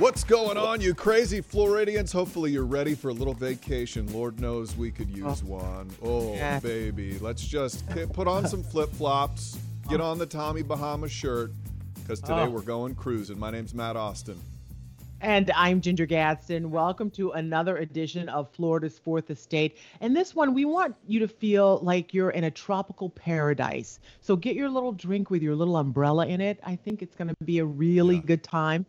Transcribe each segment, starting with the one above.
What's going on, you crazy Floridians? Hopefully, you're ready for a little vacation. Lord knows we could oh. use one. Oh, baby. Let's just put on some flip flops, get on the Tommy Bahama shirt, because today Oh. we're going cruising. My name's Matt Austin. And I'm Ginger Gadsden. Welcome to another edition of Florida's Fourth Estate. And this one, we want you to feel like you're in a tropical paradise. So get your little drink with your little umbrella in it. I think it's going to be a really Yeah. good time.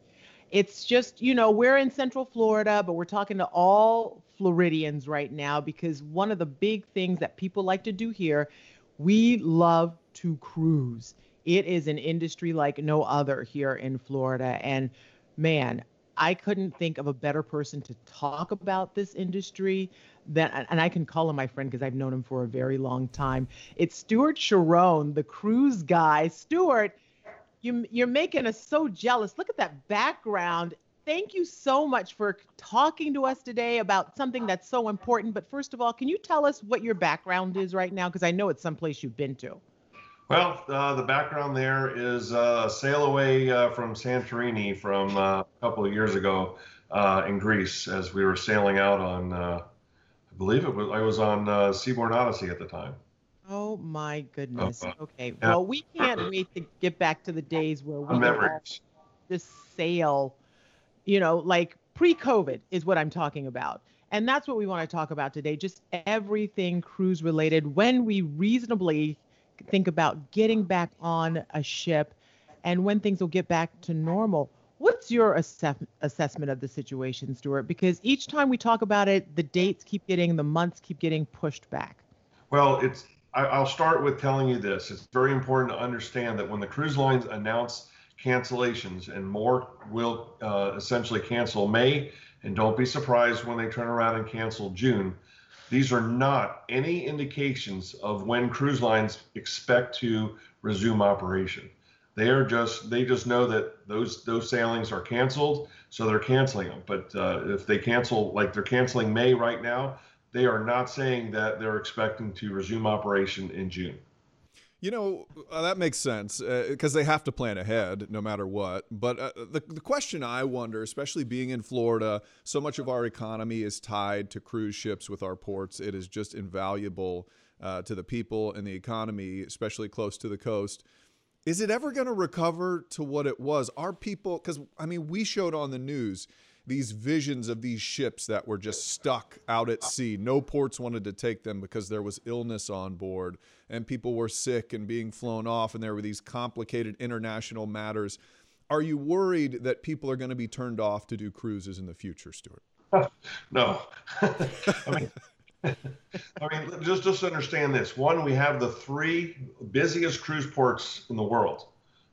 It's just, you know, we're in Central Florida, but we're talking to all Floridians right now because one of the big things that people like to do here, we love to cruise. It is an industry like no other here in Florida. And man, I couldn't think of a better person to talk about this industry than, and I can call him my friend because I've known him for a very long time. It's Stewart Chiron, the cruise guy. Stewart, you, you're making us so jealous. Look at that background. Thank you so much for talking to us today about something that's so important. But first of all, can you tell us what your background is right now? Because I know it's someplace you've been to. Well, uh, the background there is uh, sail away uh, from Santorini from uh, a couple of years ago uh, in Greece as we were sailing out on, uh, I believe it was, I was on Seabourn Odyssey at the time. Oh my goodness. Uh, Okay. yeah. Well, we can't wait to get back to the days where we On could all memories. just sail, you know, like pre-COVID is what I'm talking about. And that's what we want to talk about today. Just everything cruise related when we reasonably think about getting back on a ship and when things will get back to normal. What's your assess- assessment of the situation, Stewart? Because each time we talk about it, the dates keep getting, the months keep getting pushed back. Well, it's. I, I'll start with telling you this. It's very important to understand that when the cruise lines announce cancellations, and more will uh, essentially cancel May, and don't be surprised when they turn around and cancel June. These are not any indications of when cruise lines expect to resume operation. They are just they just know that those those sailings are canceled, so they're canceling them. But uh, if they cancel like they're canceling May right now, they are not saying that they're expecting to resume operation in June. You know, uh, that makes sense because they have to plan ahead no matter what. But uh, the, the question I wonder, especially being in Florida, so much of our economy is tied to cruise ships with our ports. It is just invaluable uh, to the people and the economy, especially close to the coast. Is it ever going to recover to what it was? Are people, because I mean, we showed on the news these visions of these ships that were just stuck out at sea. No ports wanted to take them because there was illness on board and people were sick and being flown off, and there were these complicated international matters. Are you worried that people are going to be turned off to do cruises in the future, Stewart? No, I mean, I mean, just just understand this. One, we have the three busiest cruise ports in the world: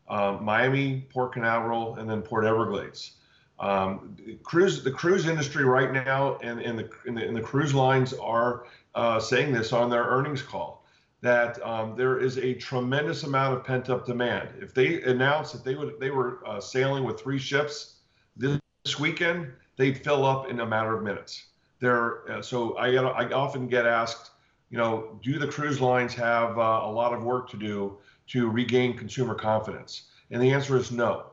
um, Miami, Port Canaveral, and then Port Everglades. Um, cruise the cruise industry right now, and, the, the the cruise lines are uh, saying this on their earnings call that um, there is a tremendous amount of pent up demand. If they announced that they would they were uh, sailing with three ships this weekend, they'd fill up in a matter of minutes. There, uh, so I I often get asked, you know, do the cruise lines have uh, a lot of work to do to regain consumer confidence? And the answer is no,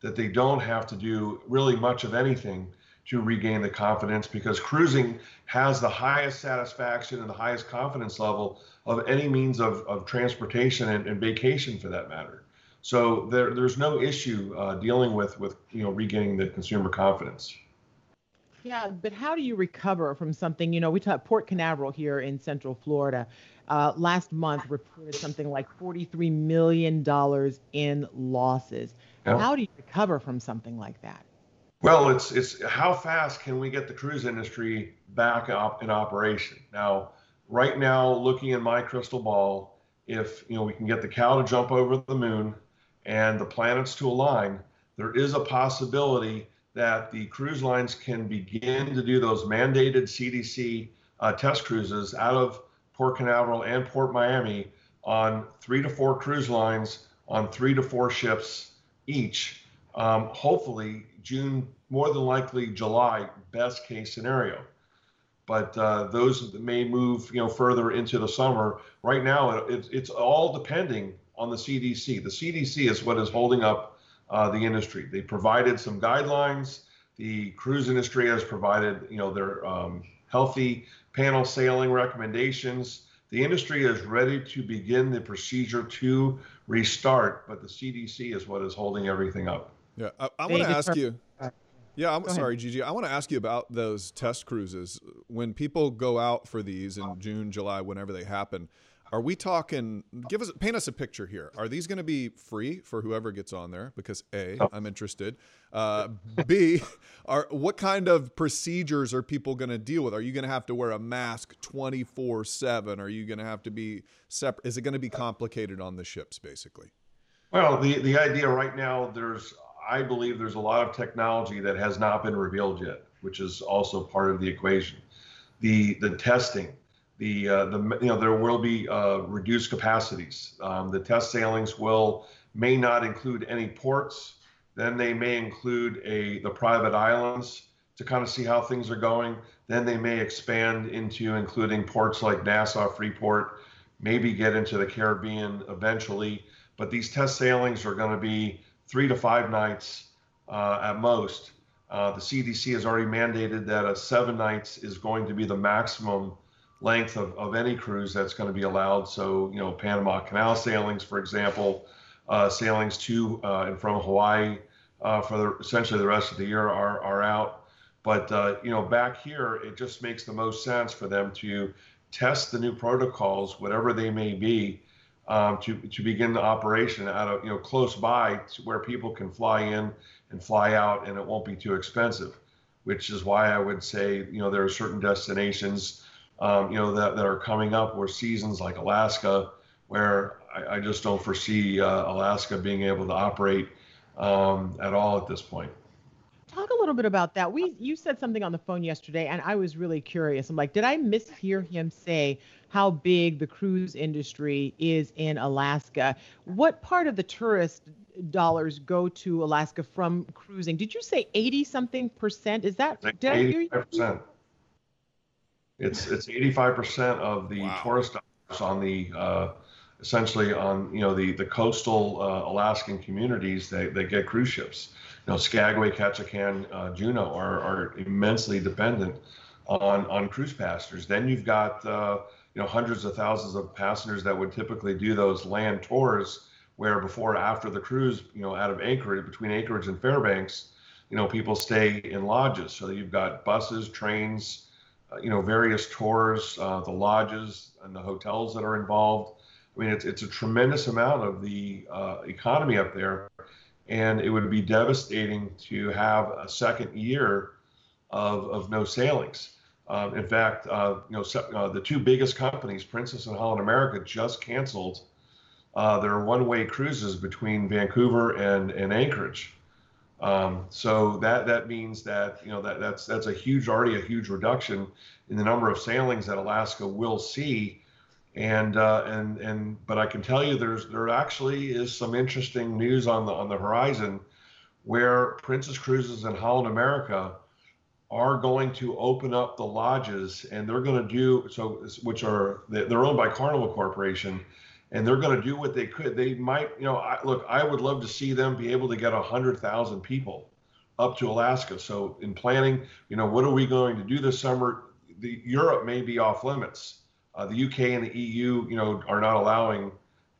that they don't have to do really much of anything to regain the confidence because cruising has the highest satisfaction and the highest confidence level of any means of, of transportation and, and vacation for that matter. So there, there's no issue uh, dealing with with you know regaining the consumer confidence. Yeah, but how do you recover from something? You know, we talked Port Canaveral here in Central Florida. Uh, last month reported something like $43 million in losses. How do you recover from something like that? Well, it's it's how fast can we get the cruise industry back up in operation? Now, right now, looking in my crystal ball, if you know we can get the cow to jump over the moon and the planets to align, there is a possibility that the cruise lines can begin to do those mandated CDC uh, test cruises out of Port Canaveral and Port Miami on three to four cruise lines on three to four ships each. Um, hopefully, June, more than likely July, best case scenario. But uh, those may move, you know, further into the summer. Right now, it, it's all depending on the CDC. The CDC is what is holding up uh, the industry. They provided some guidelines The cruise industry has provided, you know, their um, healthy panel sailing recommendations. The industry is ready to begin the procedure to restart, but the CDC is what is holding everything up. Yeah, I, I want to ask you. Yeah, I'm sorry, Gigi. I want to ask you about those test cruises. When people go out for these in June, July, whenever they happen, are we talking? Give us paint us a picture here. Are these going to be free for whoever gets on there? Because a, I'm interested. Uh, B, are what kind of procedures are people going to deal with? Are you going to have to wear a mask 24 seven? Are you going to have to be separate? Is it going to be complicated on the ships, basically? Well, the the idea right now, there's I believe there's a lot of technology that has not been revealed yet, which is also part of the equation. The the testing the, uh, the you know there will be uh, reduced capacities. Um, the test sailings will may not include any ports. Then they may include a the private islands to kind of see how things are going. Then they may expand into including ports like Nassau, Freeport, maybe get into the Caribbean eventually. But these test sailings are going to be three to five nights uh, at most. Uh, the CDC has already mandated that a seven nights is going to be the maximum length of, of any cruise that's going to be allowed. So, you know, Panama Canal sailings, for example, uh, sailings to uh, and from Hawaii uh, for the, essentially the rest of the year are, are out. But, uh, you know, back here, it just makes the most sense for them to test the new protocols, whatever they may be, um, to, to begin the operation out of, you know, close by to where people can fly in and fly out and it won't be too expensive, which is why I would say, you know, there are certain destinations um, you know, that, that are coming up or seasons like Alaska, where I, I just don't foresee uh, Alaska being able to operate um, at all at this point. Talk a little bit about that. We you said something on the phone yesterday, and I was really curious. I'm like, did I mishear him say how big the cruise industry is in Alaska? What part of the tourist dollars go to Alaska from cruising? Did you say 80 something percent? Is that did I hear you? It's it's 85% of the wow. tourist dollars on the uh, essentially on you know the the coastal uh, Alaskan communities that, that get cruise ships. You know, Skagway, Ketchikan, uh, Juneau are, are immensely dependent on on cruise passengers. Then you've got uh, you know hundreds of thousands of passengers that would typically do those land tours, where before or after the cruise, you know, out of Anchorage between Anchorage and Fairbanks, you know, people stay in lodges. So you've got buses, trains you know, various tours, uh, the lodges and the hotels that are involved. I mean, it's, it's a tremendous amount of the uh, economy up there. And it would be devastating to have a second year of, of no sailings. Um, in fact, uh, you know, uh, the two biggest companies, Princess and Holland America, just canceled uh, their one-way cruises between Vancouver and, and Anchorage. Um, so that that means that you know that that's that's a huge already a huge reduction in the number of sailings that Alaska will see, and uh, and and but I can tell you there's there actually is some interesting news on the on the horizon, where Princess Cruises and Holland America are going to open up the lodges and they're going to do so which are they're owned by Carnival Corporation and they're going to do what they could. They might, you know, I, look, I would love to see them be able to get 100,000 people up to Alaska. So in planning, you know, what are we going to do this summer? The Europe may be off limits. Uh, the UK and the EU, you know, are not allowing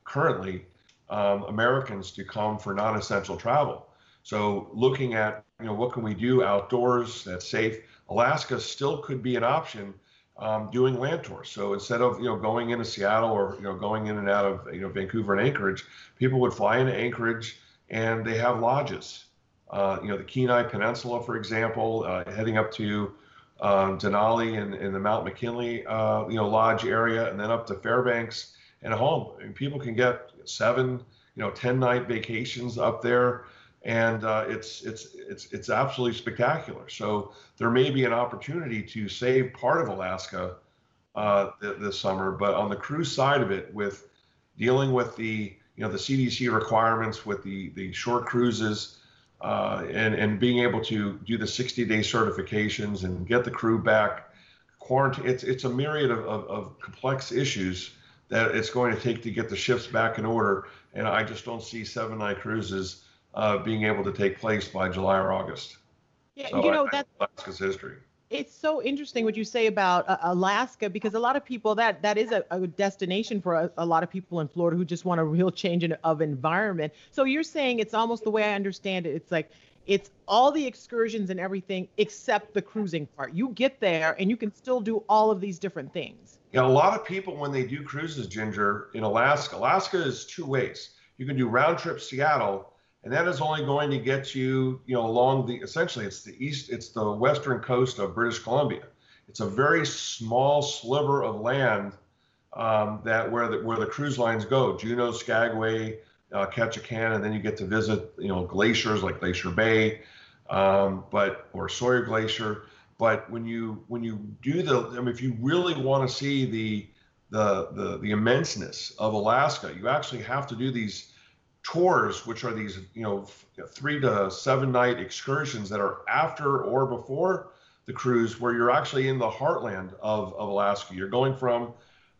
currently um, Americans to come for non-essential travel. So looking at, you know, what can we do outdoors that's safe? Alaska still could be an option um, doing land tours. So instead of you know going into Seattle or you know going in and out of you know Vancouver and Anchorage, people would fly into Anchorage and they have lodges. Uh, you know the Kenai Peninsula, for example, uh, heading up to um, Denali and, in the Mount McKinley uh, you know lodge area, and then up to Fairbanks and home. And people can get seven you know ten night vacations up there and uh, it's it's it's it's absolutely spectacular. So there may be an opportunity to save part of Alaska uh, th- this summer, but on the cruise side of it, with dealing with the you know the CDC requirements with the the short cruises. Uh, and and being able to do the 60 day certifications and get the crew back quarantine it's it's a myriad of, of, of complex issues that it's going to take to get the ships back in order and i just don't see seven night cruises uh, being able to take place by July or August. Yeah, so you know that's Alaska's history. It's so interesting what you say about uh, Alaska because a lot of people that that is a, a destination for a, a, lot of people in Florida who just want a real change in, of environment. So you're saying it's almost the way I understand it. It's like it's all the excursions and everything except the cruising part. You get there and you can still do all of these different things. Yeah, a lot of people when they do cruises, Ginger, in Alaska, Alaska is two ways. You can do round trip Seattle, and that is only going to get you, you know, along the essentially it's the east, it's the western coast of British Columbia. It's a very small sliver of land um, that where the where the cruise lines go, Juneau, Skagway, uh, Ketchikan, and then you get to visit, you know, glaciers like Glacier Bay, um, but or Sawyer Glacier. But when you when you do the, I mean, if you really want to see the the the the immenseness of Alaska, you actually have to do these tours, which are these you know three to seven night excursions that are after or before the cruise, where you're actually in the heartland of, of Alaska. You're going from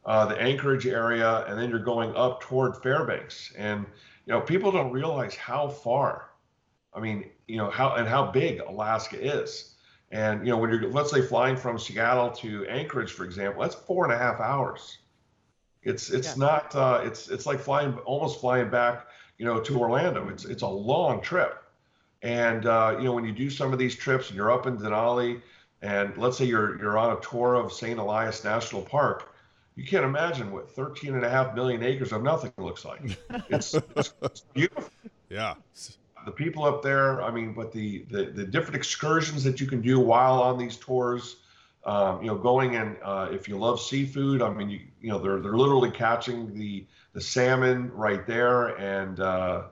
uh, the Anchorage area, and then you're going up toward Fairbanks. And you know, people don't realize how far. I mean, you know how and how big Alaska is. And you know, when you're let's say flying from Seattle to Anchorage, for example, that's four and a half hours. It's it's yeah. not uh, it's it's like flying almost flying back, you know, to Orlando. It's it's a long trip. And uh, you know, when you do some of these trips and you're up in Denali, and let's say you're you're on a tour of St. Elias National Park, you can't imagine what 13 and a half million acres of nothing looks like. It's, it's, it's beautiful. Yeah. The people up there, I mean, but the, the, the different excursions that you can do while on these tours, um, you know, going and uh, if you love seafood, I mean, you, you know, they're, they're literally catching the, the salmon right there. And, uh,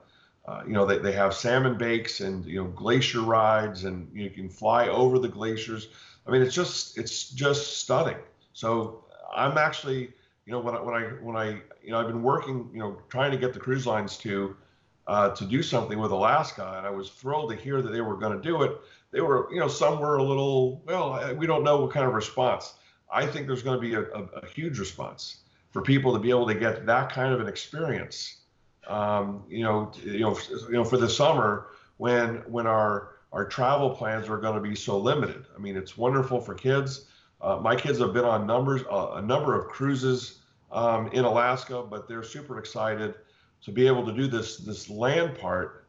uh, you know, they, they have salmon bakes and, you know, glacier rides and you can fly over the glaciers. I mean, it's just, it's just stunning. So I'm actually, you know, when I, when I, when I, you know, I've been working, you know, trying to get the cruise lines to, uh, to do something with Alaska, and I was thrilled to hear that they were going to do it. They were, you know, some were a little, well, we don't know what kind of response. I think there's going to be a, a, a huge response for people to be able to get that kind of an experience. Um, you know, you know, you know, for the summer when when our our travel plans are going to be so limited. I mean, it's wonderful for kids. Uh, my kids have been on numbers, uh, a number of cruises um, in Alaska, but they're super excited to be able to do this this land part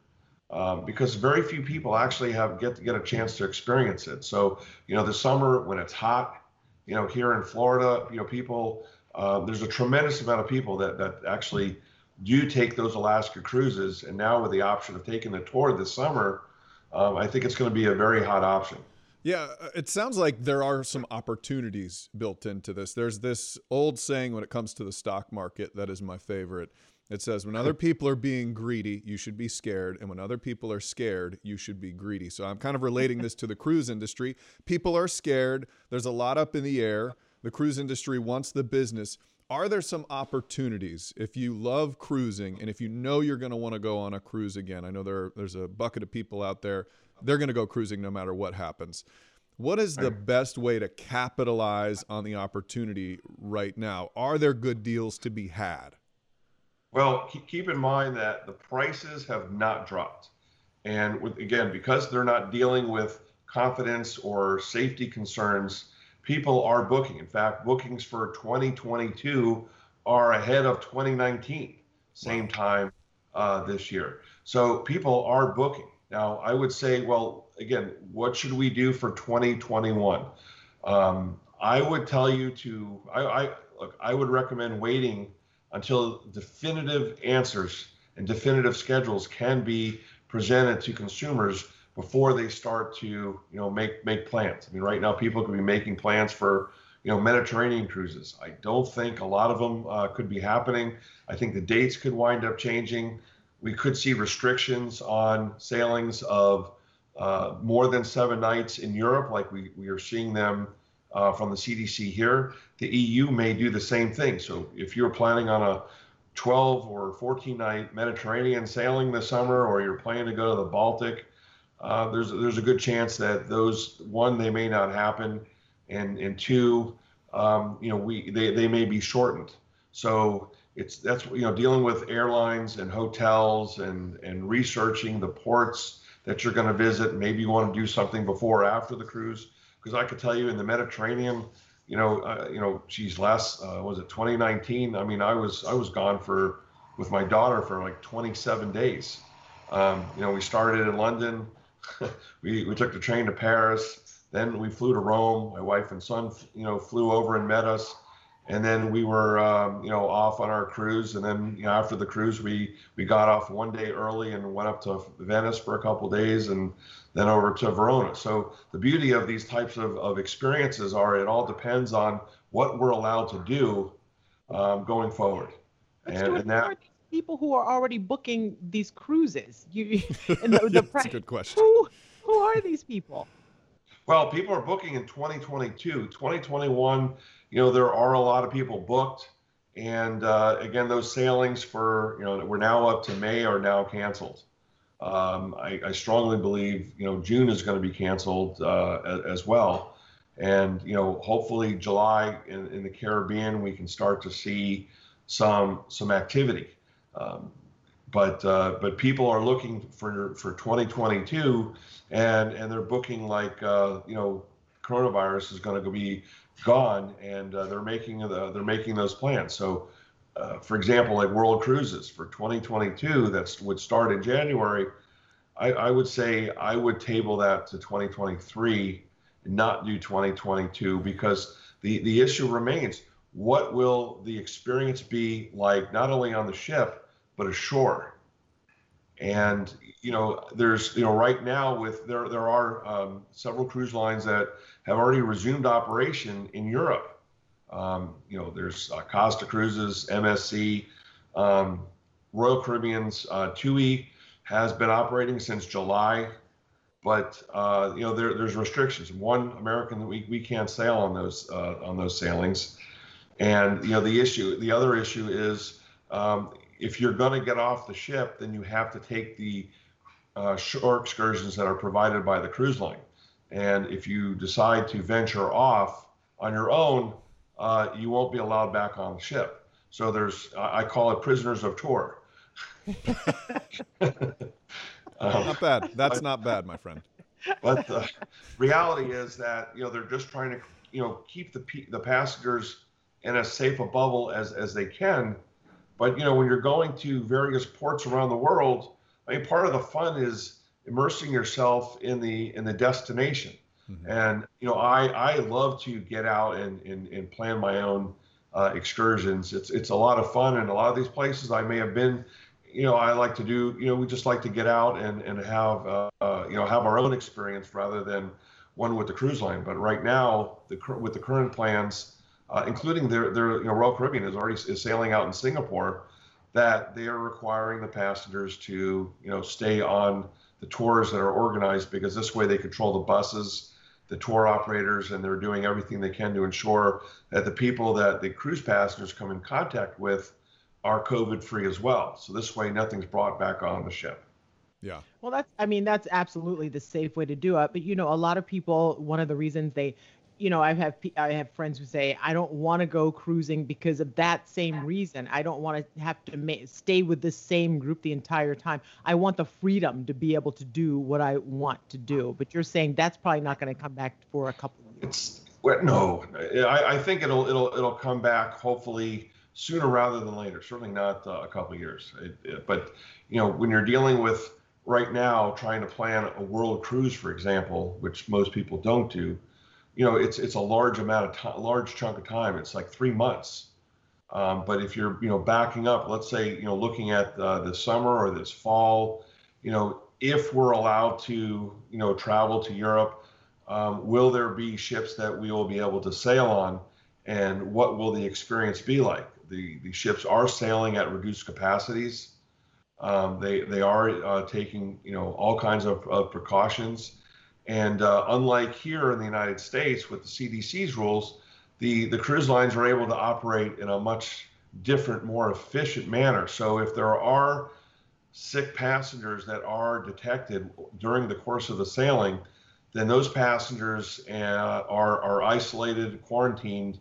um, because very few people actually have get to get a chance to experience it. So you know, the summer when it's hot, you know, here in Florida, you know, people uh, there's a tremendous amount of people that that actually do take those Alaska cruises, and now with the option of taking the tour this summer, um, I think it's going to be a very hot option. Yeah, uh, it sounds like there are some opportunities built into this. There's this old saying when it comes to the stock market that is my favorite. It says, when other people are being greedy, you should be scared. And when other people are scared, you should be greedy. So I'm kind of relating this to the cruise industry. People are scared. There's a lot up in the air. The cruise industry wants the business. Are there some opportunities if you love cruising and if you know you're going to want to go on a cruise again? I know there, there's a bucket of people out there they're going to go cruising no matter what happens. What is the best way to capitalize on the opportunity right now? Are there good deals to be had? Well, keep in mind that the prices have not dropped. And with, again, because they're not dealing with confidence or safety concerns, people are booking. In fact, bookings for 2022 are ahead of 2019, same time uh, this year. So people are booking. Now, I would say, well, again, what should we do for 2021? Um, I would tell you to, I, I look, I would recommend waiting until definitive answers and definitive schedules can be presented to consumers before they start to, you know, make make plans. I mean, right now people could be making plans for, you know, Mediterranean cruises. I don't think a lot of them uh, could be happening. I think the dates could wind up changing we could see restrictions on sailings of uh, more than seven nights in Europe, like we, we are seeing them uh, from the CDC here. The EU may do the same thing. So if you're planning on a 12 or 14 night Mediterranean sailing this summer, or you're planning to go to the Baltic, uh, there's there's a good chance that those one they may not happen, and and two, um, you know we they, they may be shortened. So it's that's you know dealing with airlines and hotels and and researching the ports that you're going to visit. Maybe you want to do something before or after the cruise. Because I could tell you in the Mediterranean, you know, uh, you know, geez, last uh, was it 2019? I mean, I was I was gone for with my daughter for like 27 days. Um, you know, we started in London. we we took the train to Paris. Then we flew to Rome. My wife and son, you know, flew over and met us. And then we were um, you know off on our cruise. And then you know after the cruise we we got off one day early and went up to venice for a couple days and then over to verona. So the beauty of these types of, of experiences are it all depends on what we're allowed to do um, going forward. Let's and, and that people who are already booking these cruises you and the, the That's a good question who, who are these people well people are booking in 2022 2021 you know, there are a lot of people booked. And uh, again, those sailings for, you know, we're now up to May are now canceled. Um, I, I, strongly believe, you know, June is going to be canceled uh, as well. And, you know, hopefully July in, in, the Caribbean, we can start to see some some activity. Um, but uh, but people are looking for for 2022, and and they're booking like uh, you know coronavirus is going to be gone, and uh, they're making the, they're making those plans. So, uh, for example, like World Cruises for 2022, that would start in January. I, I, would say I would table that to 2023, and not do 2022 because the the issue remains: what will the experience be like, not only on the ship but ashore? And you know, there's you know right now with there there are um, several cruise lines that have already resumed operation in Europe. Um, you know, there's uh, Costa Cruises, MSC, um, Royal Caribbean's uh, TUI has been operating since July, but uh, you know there, there's restrictions. One American we, we can't sail on those uh, on those sailings, and you know the issue the other issue is um, if you're going to get off the ship, then you have to take the uh, shore excursions that are provided by the cruise line. And if you decide to venture off on your own, uh, you won't be allowed back on the ship. So there's, I call it prisoners of tour. um, not bad. That's not bad, my friend. But the reality is that you know they're just trying to you know keep the the passengers in as safe a bubble as as they can. But you know when you're going to various ports around the world, I mean part of the fun is immersing yourself in the in the destination. Mm-hmm. And you know, I I love to get out and and, and plan my own uh, excursions. It's it's a lot of fun, and a lot of these places I may have been. You know, I like to do. You know, we just like to get out and and have uh, uh, you know have our own experience rather than one with the cruise line. But right now, the with the current plans, uh, including their their you know Royal Caribbean is already is sailing out in Singapore, that they are requiring the passengers to you know stay on the tours that are organized because this way they control the buses, the tour operators, and they're doing everything they can to ensure that the people that the cruise passengers come in contact with are COVID free as well. So this way nothing's brought back on the ship. Yeah. Well, that's, I mean, that's absolutely the safe way to do it. But, you know, a lot of people, one of the reasons they you know, I have I have friends who say I don't want to go cruising because of that same reason. I don't want to have to ma- stay with the same group the entire time. I want the freedom to be able to do what I want to do. But you're saying that's probably not going to come back for a couple of years. It's well, no, I, I think it'll it'll it'll come back hopefully sooner rather than later. Certainly not uh, a couple of years. It, it, but you know, when you're dealing with right now trying to plan a world cruise, for example, which most people don't do you know, it's it's a large amount of time, large chunk of time. It's like three months. Um, but if you're, you know, backing up, let's say, you know, looking at uh, the summer or this fall, you know, if we're allowed to, you know, travel to Europe, um, will there be ships that we will be able to sail on, and what will the experience be like? The the ships are sailing at reduced capacities. Um, they they are uh, taking, you know, all kinds of, of precautions. And uh, unlike here in the United States with the CDC's rules, the, the cruise lines are able to operate in a much different, more efficient manner. So if there are sick passengers that are detected during the course of the sailing, then those passengers uh, are, are isolated, quarantined,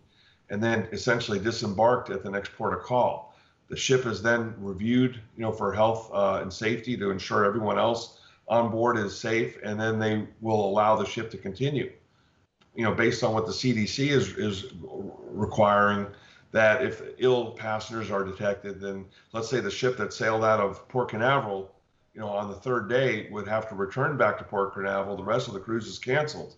and then essentially disembarked at the next port of call. The ship is then reviewed, you know, for health uh, and safety to ensure everyone else on board is safe, and then they will allow the ship to continue. You know, based on what the CDC is is requiring, that if ill passengers are detected, then let's say the ship that sailed out of Port Canaveral, you know, on the third day would have to return back to Port Canaveral. The rest of the cruise is canceled,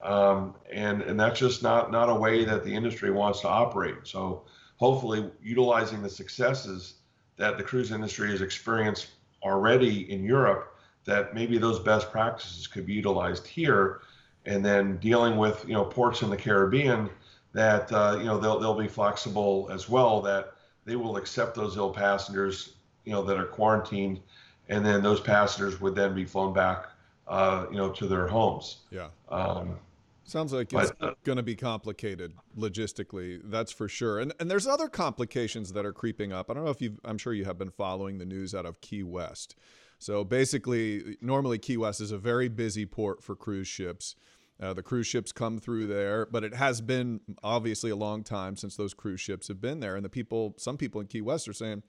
um, and and that's just not not a way that the industry wants to operate. So hopefully, utilizing the successes that the cruise industry has experienced already in Europe, that maybe those best practices could be utilized here, and then dealing with you know ports in the Caribbean that uh, you know they'll they'll be flexible as well that they will accept those ill passengers you know that are quarantined. And then those passengers would then be flown back uh, you know to their homes. Yeah. Um, sounds like it's uh, going to be complicated logistically that's for sure. And and there's other complications that are creeping up. I don't know if you i'm sure you have been following the news out of key west so basically normally key west is a very busy port for cruise ships uh, the cruise ships come through there, but it has been obviously a long time since those cruise ships have been there. And the people, some people in Key West are saying,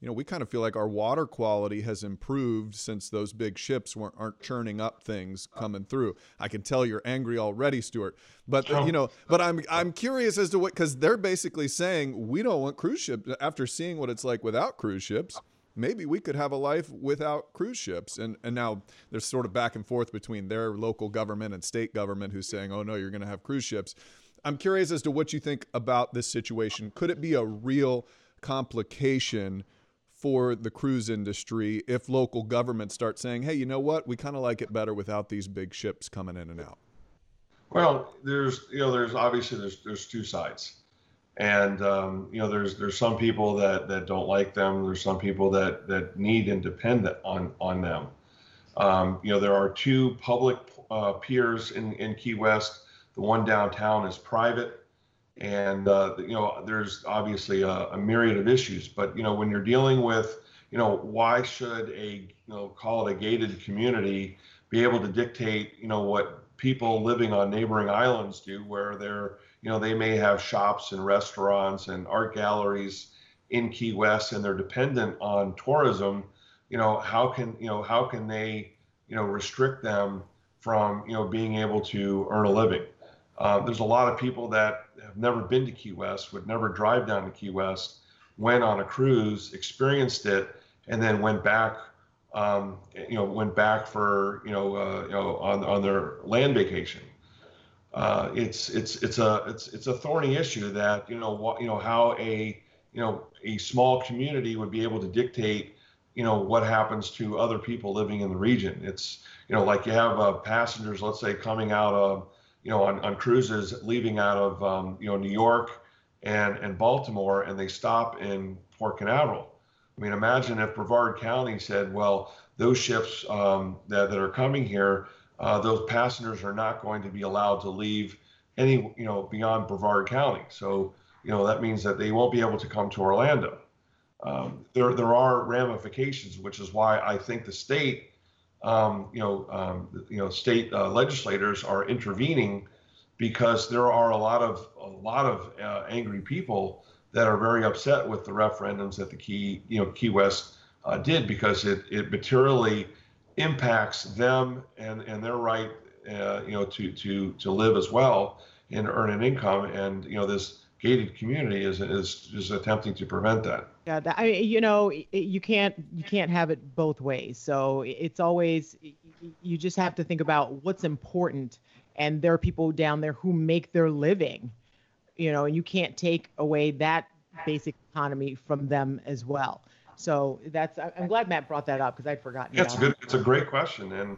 you know, we kind of feel like our water quality has improved since those big ships weren't aren't churning up things coming through. I can tell you're angry already, Stewart. But you know, but I'm I'm curious as to what because they're basically saying we don't want cruise ships after seeing what it's like without cruise ships maybe we could have a life without cruise ships. And and now there's sort of back and forth between their local government and state government who's saying, oh no, you're going to have cruise ships. I'm curious as to what you think about this situation. Could it be a real complication for the cruise industry if local governments start saying, hey, you know what, we kind of like it better without these big ships coming in and out? Well, there's you know there's obviously there's there's two sides and um, you know there's there's some people that that don't like them. There's some people that that need and depend on on them. Um, you know there are two public uh, piers in in key west. The one downtown is private. And uh, you know there's obviously a, a, myriad of issues. But you know when you're dealing with you know why should a you know call it a gated community be able to dictate you know what people living on neighboring islands do where they're you know, they may have shops and restaurants and art galleries in Key West and they're dependent on tourism, you know, how can, you know, how can they, you know, restrict them from, you know, being able to earn a living? Uh, there's a lot of people that have never been to Key West, would never drive down to Key West, went on a cruise, experienced it, and then went back, um, you know, went back for, you know, uh, you know, on on their land vacation uh, it's it's it's a it's it's a thorny issue that you know what you know how a you know a small community would be able to dictate you know what happens to other people living in the region. It's you know like you have uh, passengers, let's say, coming out of you know on, on cruises leaving out of um, you know New York and and Baltimore, and they stop in Port Canaveral. I mean, imagine if Brevard County said, well, those ships um, that, that are coming here uh, those passengers are not going to be allowed to leave any, you know, beyond Brevard County. So, you know, that means that they won't be able to come to Orlando. Um, there, there are ramifications, which is why I think the state, um, you know, um, you know, state uh, legislators are intervening because there are a lot of a lot of uh, angry people that are very upset with the referendums that the key, you know, Key West uh, did because it it materially impacts them and, and their right, uh, you know, to, to, to live as well and earn an income. And, you know, this gated community is, is, is attempting to prevent that. Yeah, that, I you know, you can't, you can't have it both ways. So it's always, you just have to think about what's important. And there are people down there who make their living, you know, and you can't take away that basic economy from them as well. So that's I'm glad Matt brought that up because I'd forgotten. Yeah, it's a good, it's a great question, and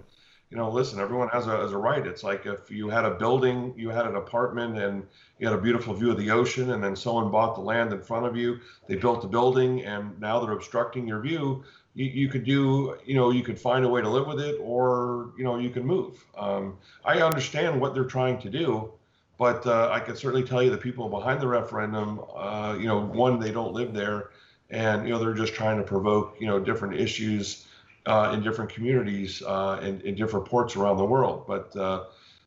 you know, listen, everyone has a has a right. It's like if you had a building, you had an apartment, and you had a beautiful view of the ocean, and then someone bought the land in front of you. They built a building, and now they're obstructing your view. You, you could do, you know, you could find a way to live with it, or you know, you can move. Um, I understand what they're trying to do, but uh, I can certainly tell you the people behind the referendum, uh, you know, one, they don't live there and you know they're just trying to provoke you know different issues uh, in different communities uh, in, in different ports around the world. But uh,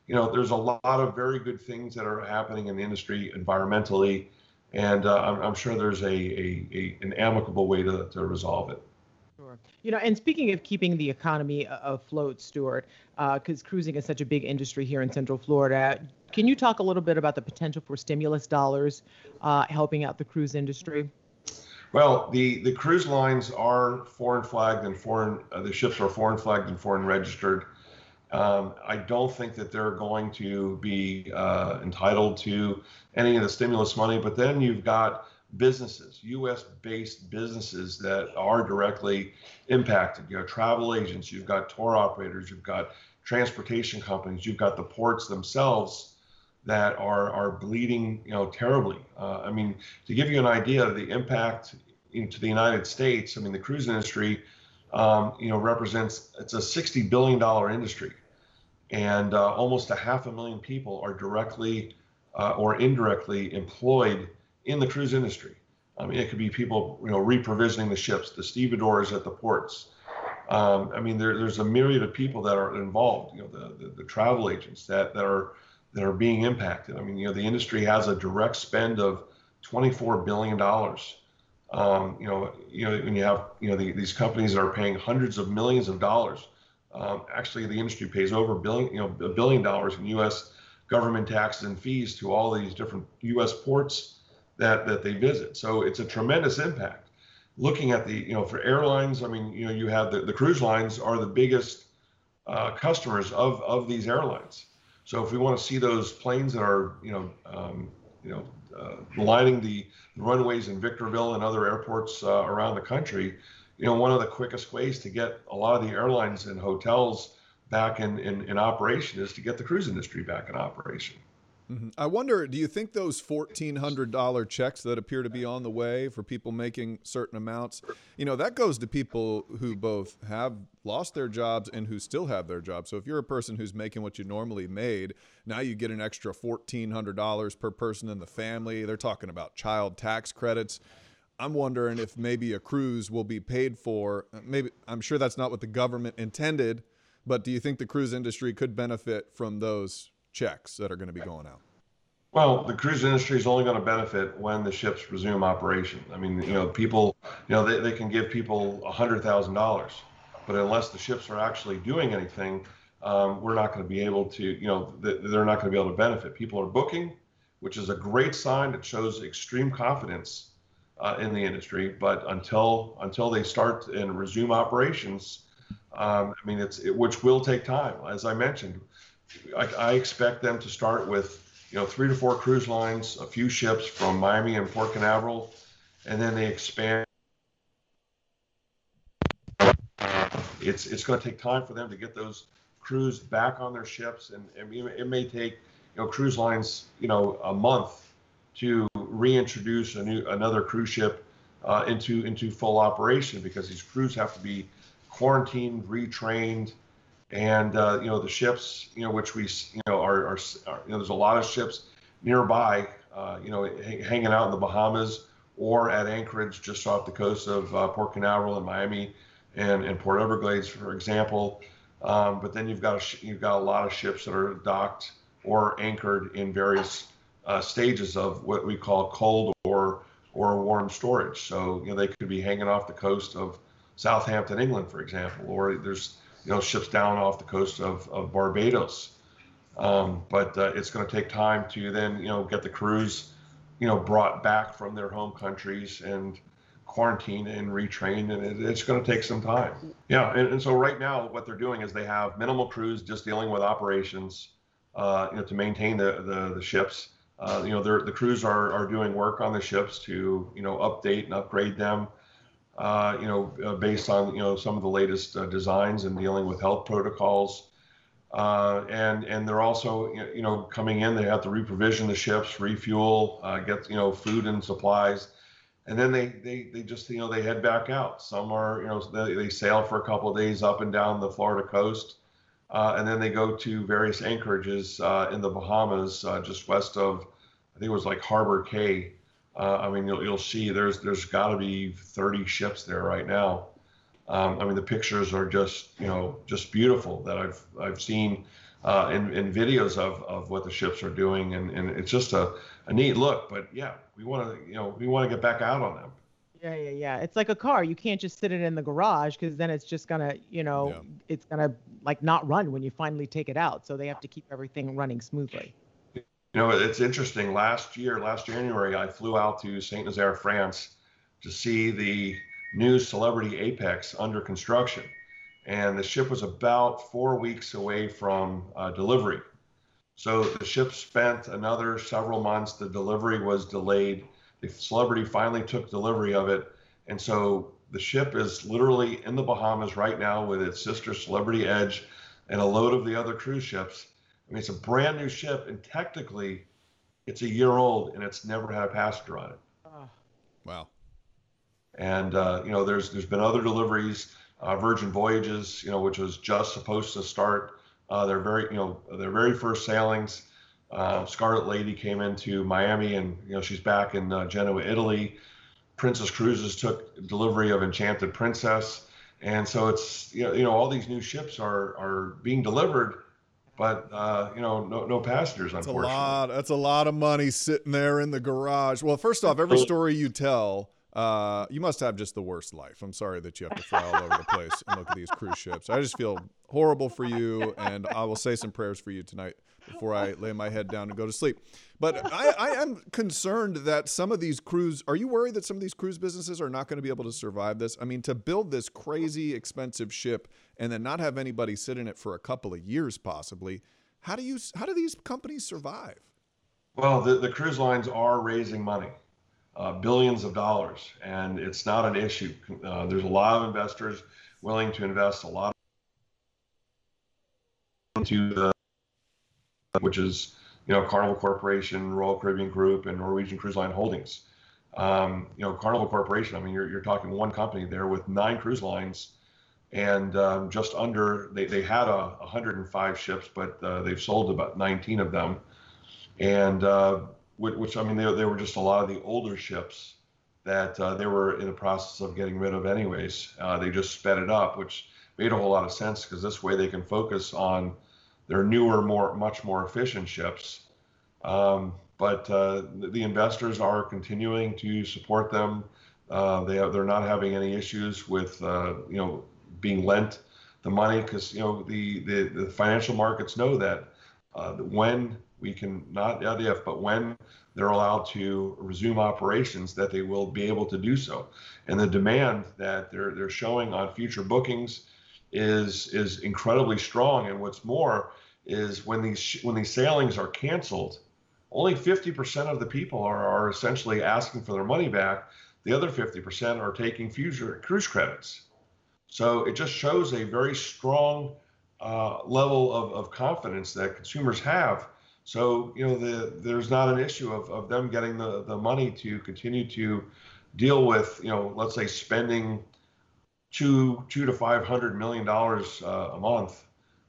you know there's a lot of very good things that are happening in the industry environmentally, and uh, I'm, I'm, sure there's a, a, a, an amicable way to, to resolve it. Sure. You know, and speaking of keeping the economy afloat, Stewart, because uh, cruising is such a big industry here in Central Florida, can you talk a little bit about the potential for stimulus dollars uh, helping out the cruise industry? Well, the, the cruise lines are foreign flagged and foreign, uh, the ships are foreign flagged and foreign registered. Um, I don't think that they're going to be uh, entitled to any of the stimulus money, but then you've got businesses, US based businesses that are directly impacted. You have travel agents, you've got tour operators, you've got transportation companies, you've got the ports themselves that are are bleeding, you know, terribly. Uh, I mean, to give you an idea of the impact into the United States, I mean, the cruise industry, um, you know, represents it's a 60 billion dollar industry, and uh, almost a half a million people are directly uh, or indirectly employed in the cruise industry. I mean, it could be people, you know, reprovisioning the ships, the stevedores at the ports. Um, I mean, there, there's a myriad of people that are involved. You know, the, the, the travel agents that that are that are being impacted. I mean, you know, the industry has a direct spend of 24 billion dollars. Um, you know, you know, when you have you know the, these companies that are paying hundreds of millions of dollars. Um, actually, the industry pays over a billion, you know, a billion dollars in U.S. government taxes and fees to all these different U.S. ports that that they visit. So it's a tremendous impact. Looking at the, you know, for airlines, I mean, you know, you have the, the cruise lines are the biggest uh, customers of of these airlines. So if we want to see those planes that are, you know, um, you know, uh, lining the runways in Victorville and other airports uh, around the country, you know, one of the quickest ways to get a lot of the airlines and hotels back in, in, in operation is to get the cruise industry back in operation. Mm-hmm. I wonder, do you think those $1,400 checks that appear to be on the way for people making certain amounts, you know, that goes to people who both have lost their jobs and who still have their jobs. So if you're a person who's making what you normally made, now you get an extra $1,400 per person in the family. They're talking about child tax credits. I'm wondering if maybe a cruise will be paid for. Maybe I'm sure that's not what the government intended, but do you think the cruise industry could benefit from those checks that are going to be going out? Well, the cruise industry is only going to benefit when the ships resume operation. I mean, you know, people, you know, they, they can give people a hundred thousand dollars, but unless the ships are actually doing anything, um, we're not going to be able to, you know, they're not going to be able to benefit. People are booking, which is a great sign. It shows extreme confidence uh, in the industry. But until until they start and resume operations, um, I mean, it's it, which will take time. As I mentioned, I, I expect them to start with you know three to four cruise lines, a few ships from Miami and Port Canaveral, and then they expand. It's it's going to take time for them to get those crews back on their ships, and, and it may take you know cruise lines you know a month to reintroduce a new another cruise ship uh, into into full operation because these crews have to be quarantined, retrained, and uh, you know the ships, you know, which we you know are, are, are you know there's a lot of ships nearby, uh, you know, hanging out in the Bahamas or at Anchorage just off the coast of uh, Port Canaveral and Miami and, and Port Everglades, for example. Um, but then you've got a, you've got a lot of ships that are docked or anchored in various uh, stages of what we call cold or or warm storage. So you know they could be hanging off the coast of Southampton, England, for example, or there's you know, ships down off the coast of, of Barbados. Um, but uh, it's going to take time to then, you know, get the crews, you know, brought back from their home countries and quarantined and retrained, and it, it's going to take some time. Yeah, and, and, so right now, what they're doing is they have minimal crews just dealing with operations, uh, you know, to maintain the the, the ships. Uh, you know, the crews are, are doing work on the ships to, you know, update and upgrade them uh, you know, uh, based on you know some of the latest uh, designs and dealing with health protocols. Uh, and and they're also you know coming in. They have to reprovision the ships, refuel, uh, get you know food and supplies, and then they, they they just you know they head back out. Some are you know they, they sail for a couple of days up and down the Florida coast, uh, and then they go to various anchorages in the Bahamas, just west of I think it was like Harbor Cay. Uh, I mean, you'll, you'll see there's there's got to be 30 ships there right now. Um, I mean, the pictures are just you know just beautiful that I've I've seen uh, in, in videos of, of what the ships are doing, and, and it's just a, a neat look. But yeah, we want to you know we want to get back out on them. Yeah, yeah, yeah. It's like a car. You can't just sit it in the garage because then it's just gonna, you know, Yeah. it's gonna like not run when you finally take it out. So they have to keep everything running smoothly. You know, it's interesting. Last year, last January, I flew out to Saint Nazaire, France, to see the new Celebrity Apex under construction, and the ship was about four weeks away from uh, delivery. So the ship spent another several months. The delivery was delayed. The Celebrity finally took delivery of it, and so the ship is literally in the Bahamas right now with its sister Celebrity Edge and a load of the other cruise ships. I mean, it's a brand new ship, and technically, it's a year old, and it's never had a passenger on it. Oh, Wow. And uh, you know, there's there's been other deliveries, uh, Virgin Voyages, you know, which was just supposed to start uh, their very you know their very first sailings. Uh, Scarlet Lady came into Miami, and you know she's back in uh, Genoa, Italy. Princess Cruises took delivery of Enchanted Princess, and so it's you know you know all these new ships are are being delivered, but uh, you know no no passengers That's a unfortunately. lot. That's a lot of money sitting there in the garage. Well, first off, every story you tell, uh, you must have just the worst life. I'm sorry that you have to fly all over the place and look at these cruise ships. I just feel horrible for you, and I will say some prayers for you tonight before I lay my head down and go to sleep. But I, I am concerned that some of these cruise. Are you worried that some of these cruise businesses are not going to be able to survive this? I mean, to build this crazy expensive ship and then not have anybody sit in it for a couple of years, possibly. How do you? How do these companies survive? Well, the, the cruise lines are raising money, uh, billions of dollars, and it's not an issue. Uh, there's a lot of investors willing to invest a lot into the, which is you know Carnival Corporation, Royal Caribbean Group, and Norwegian Cruise Line Holdings. Um, you know Carnival Corporation. I mean, you're you're talking one company there with nine cruise lines. And um, just under, they, they had a 105 ships, but uh, they've sold about 19 of them and uh, which, which I mean, they, they were just a lot of the older ships that uh, they were in the process of getting rid of, anyways. Uh, they just sped it up, which made a whole lot of sense because this way they can focus on their newer, more much more efficient ships. Um, but uh, the, investors are continuing to support them. Uh, they are, they're not having any issues with uh, you know being lent the money because you know the, the the financial markets know that uh, when we can not not if but when they're allowed to resume operations that they will be able to do so and the demand that they're they're showing on future bookings is is incredibly strong. And what's more is when these when these sailings are canceled only 50% of the people are, are essentially asking for their money back. The other 50% are taking future cruise credits. So it just shows a very strong uh, level of, of confidence that consumers have. So, you know, the, there's not an issue of, of them getting the, the money to continue to deal with, you know, let's say spending two, two to five hundred million dollars uh, a month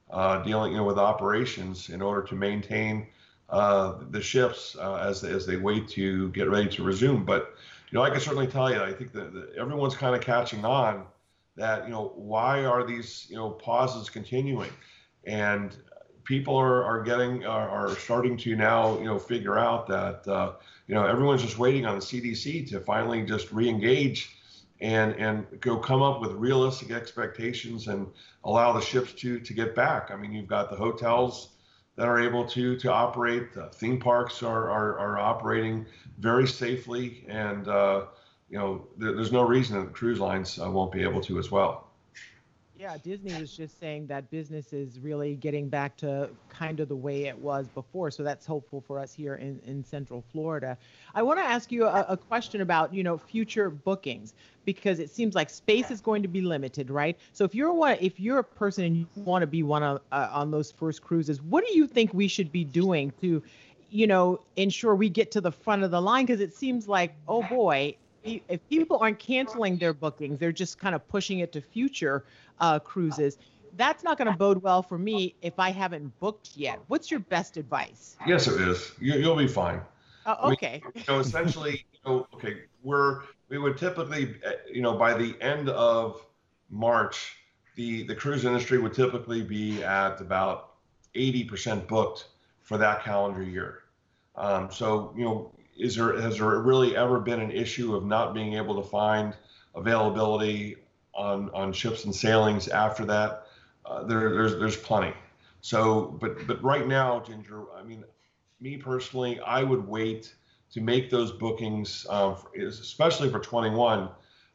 uh, dealing, you know, with operations in order to maintain uh, the ships uh, as, as they wait to get ready to resume. But, you know, I can certainly tell you, I think that, everyone's kind of catching on that you know why are these you know pauses continuing and people are, are getting are, are starting to now you know figure out that uh, you know everyone's just waiting on the cdc to finally just re-engage and and go come up with realistic expectations and allow the ships to to get back i mean you've got the hotels that are able to to operate the theme parks are are, are operating very safely and uh, you know, there, there's no reason that the cruise lines uh, won't be able to as well. Yeah, Disney was just saying that business is really getting back to kind of the way it was before. So that's hopeful for us here in, in Central Florida. I want to ask you a, a question about, you know, future bookings because it seems like space is going to be limited, right? So if you're one, if you're a person and you want to be one of, uh, on those first cruises, what do you think we should be doing to, you know, ensure we get to the front of the line? Because it seems like, oh boy, if people aren't canceling their bookings, they're just kind of pushing it to future uh, cruises. That's not going to bode well for me if I haven't booked yet. What's your best advice? Yes, it is. You, you'll be fine. Uh, okay. I mean, you know, essentially, you know, okay, we're we would typically, uh, you know, by the end of March, the the cruise industry would typically be at about 80% booked for that calendar year. Um, so, you know, is there has there really ever been an issue of not being able to find availability on on ships and sailings after that? Uh, there, there's there's plenty. So, but but right now, Ginger, I mean, me personally, I would wait to make those bookings, uh, especially for 21,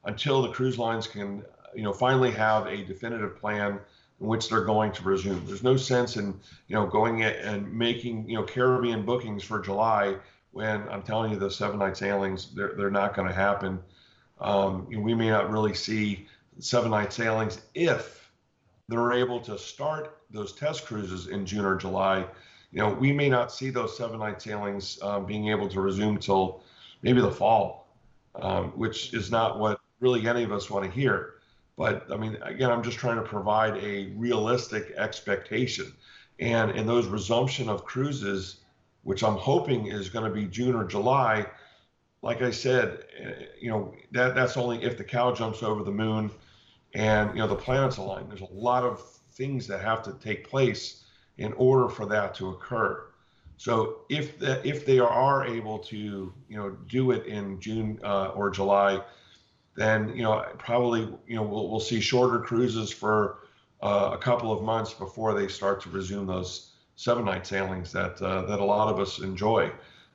until the cruise lines can, you know, finally have a definitive plan in which they're going to resume. There's no sense in, you know, going and making, you know, Caribbean bookings for July when I'm telling you the seven night sailings, they're, they're not going to happen. Um, we may not really see seven night sailings if they're able to start those test cruises in June or July. You know, we may not see those seven night sailings um, being able to resume till maybe the fall, um, which is not what really any of us want to hear. But I mean, again, I'm just trying to provide a realistic expectation. And in those resumption of cruises, which I'm hoping is going to be June or July, like I said, eh, you know, that that's only if the cow jumps over the moon and you know the planets align. There's a lot of things that have to take place in order for that to occur. So if the, if they are able to you know do it in June uh, or July, then you know probably you know we'll, we'll see shorter cruises for uh, a couple of months before they start to resume those seven night sailings that uh, that a lot of us enjoy.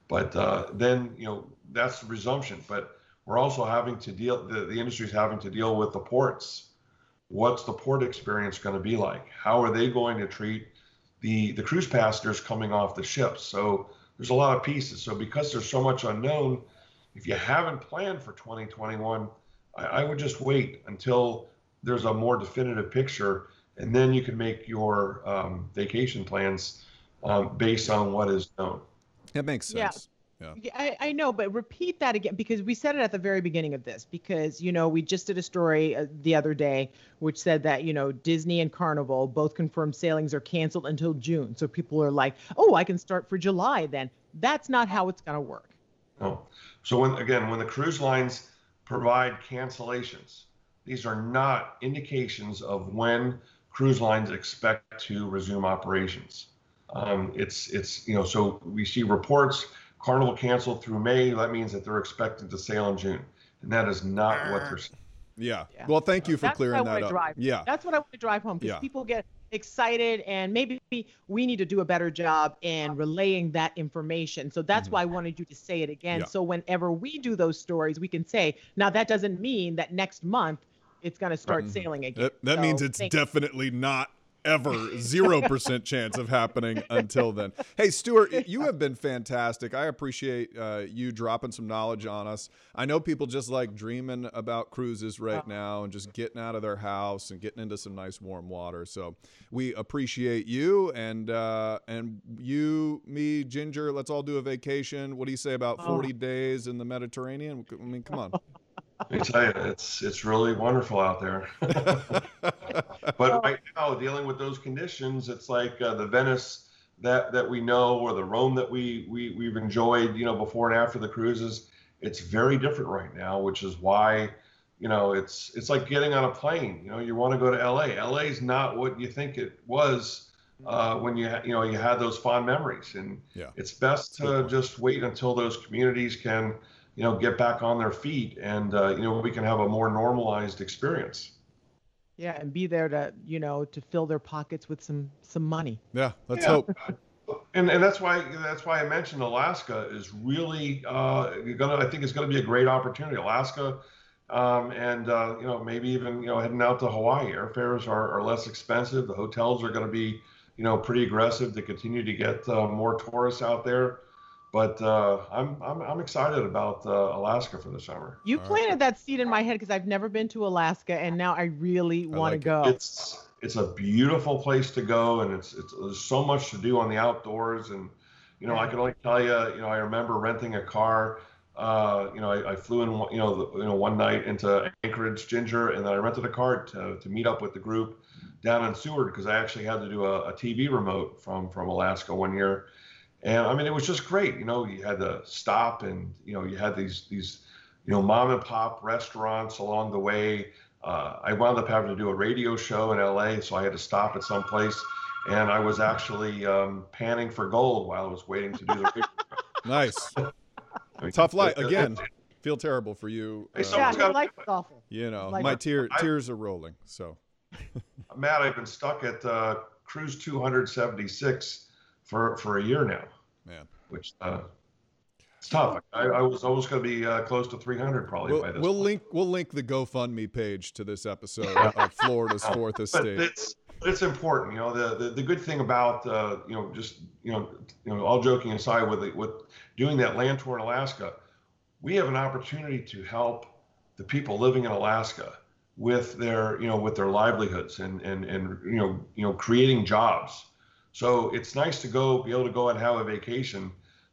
But uh, then you know that's the resumption. But we're also having to deal the, the industry is having to deal with the ports. What's the port experience going to be like? How are they going to treat the the cruise passengers coming off the ships? So there's a lot of pieces. So because there's so much unknown, if you haven't planned for 2021 I, I would just wait until there's a more definitive picture, and then you can make your um, vacation plans um, based on what is known. That makes sense. Yeah. yeah. I, I know, but repeat that again because we said it at the very beginning of this. Because you know we just did a story uh, the other day which said that you know Disney and Carnival both confirmed sailings are canceled until June. So people are like, "Oh, I can start for July then." That's not how it's going to work. Oh, so when again when the cruise lines provide cancellations. These are not indications of when cruise lines expect to resume operations. Um, it's it's you know so we see reports Carnival canceled through May. That means that they're expected to sail in June, and that is not what they're saying. Yeah. yeah. Well, thank you for That's clearing that up. Drive. Yeah. That's what I want to drive home because yeah. people get excited and maybe we need to do a better job in relaying that information. So that's mm-hmm. why I wanted you to say it again. Yeah. So whenever we do those stories, we can say, now that doesn't mean that next month it's going to start mm-hmm. sailing again. That, that so, means it's definitely not ever 0% chance of happening until then. Hey, Stewart, you have been fantastic. I appreciate uh, you dropping some knowledge on us. I know people just like dreaming about cruises right now and just getting out of their house and getting into some nice warm water. So we appreciate you and uh, and you, me, Ginger. Let's all do a vacation. What do you say about 40 oh. days in the Mediterranean? I mean, come on. I tell you, it's it's really wonderful out there. but right now, dealing with those conditions, it's like uh, the Venice that that we know, or the Rome that we we we've enjoyed, you know, before and after the cruises. It's very different right now, which is why, you know, it's it's like getting on a plane. You know, you want to go to LA. LA is not what you think it was uh, when you you know you had those fond memories, and yeah. it's best to just wait until those communities can you know, get back on their feet and, uh, you know, we can have a more normalized experience. Yeah, and be there to, you know, to fill their pockets with some some money. Yeah, let's yeah. hope. And, and that's why that's why I mentioned Alaska is really uh, gonna I think it's gonna be a great opportunity. Alaska, um, and uh, you know maybe even you know heading out to Hawaii. Airfares are, are less expensive. The hotels are going to be you know pretty aggressive to continue to get uh, more tourists out there. But uh, I'm, I'm I'm excited about uh, Alaska for the summer. You All planted right. that seed in my head because I've never been to Alaska, and now I really want like to go. It's it's a beautiful place to go, and it's it's there's so much to do on the outdoors, and you know I can only tell you, you know I remember renting a car. Uh, you know, I, I, flew in, you know, the, you know, one night into Anchorage, Ginger, and then I rented a car to, to meet up with the group down in Seward because I actually had to do a, a TV remote from from Alaska one year, and I mean, it was just great. You know, you had to stop and, you know, you had these, these, you know, mom and pop restaurants along the way. Uh, I wound up having to do a radio show in LA, so I had to stop at some place. And I was actually um, panning for gold while I was waiting to do the radio Nice. I mean, Tough life it- it- again. Feel terrible for you. Hey, uh, yeah, Someone's gotta- life is awful. you know, Like- my tear, I- tears are rolling. So Matt, I've been stuck at uh, cruise 276 for for a year now, man, which uh, it's tough. I, I was almost going to be uh, close to 300 probably we'll, by this. we'll point. link we'll link the GoFundMe page to this episode of Florida's Fourth but Estate. it's it's important. You know, the, the, the good thing about uh, you know just you know you know all joking aside with it, with doing that land tour in Alaska, we have an opportunity to help the people living in Alaska with their you know with their livelihoods and and and you know you know creating jobs. So it's nice to go be able to go and have a vacation.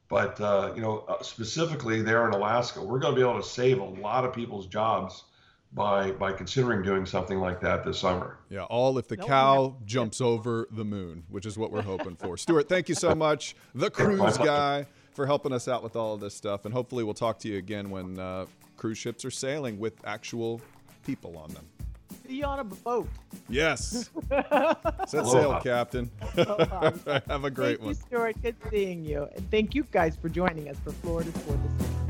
But uh, you know, uh, specifically there in Alaska, we're going to be able to save a lot of people's jobs by by considering doing something like that this summer. Yeah, all if the No, cow jumps over the moon, which is what we're hoping for. Stewart, thank you so much, the cruise guy, for helping us out with all of this stuff. And hopefully, we'll talk to you again when uh, cruise ships are sailing with actual people on them. See you on a boat. Yes. Set sail, Captain. Have a great thank one. you, Stewart. Good seeing you. And thank you guys for joining us for Florida's Fourth Estate.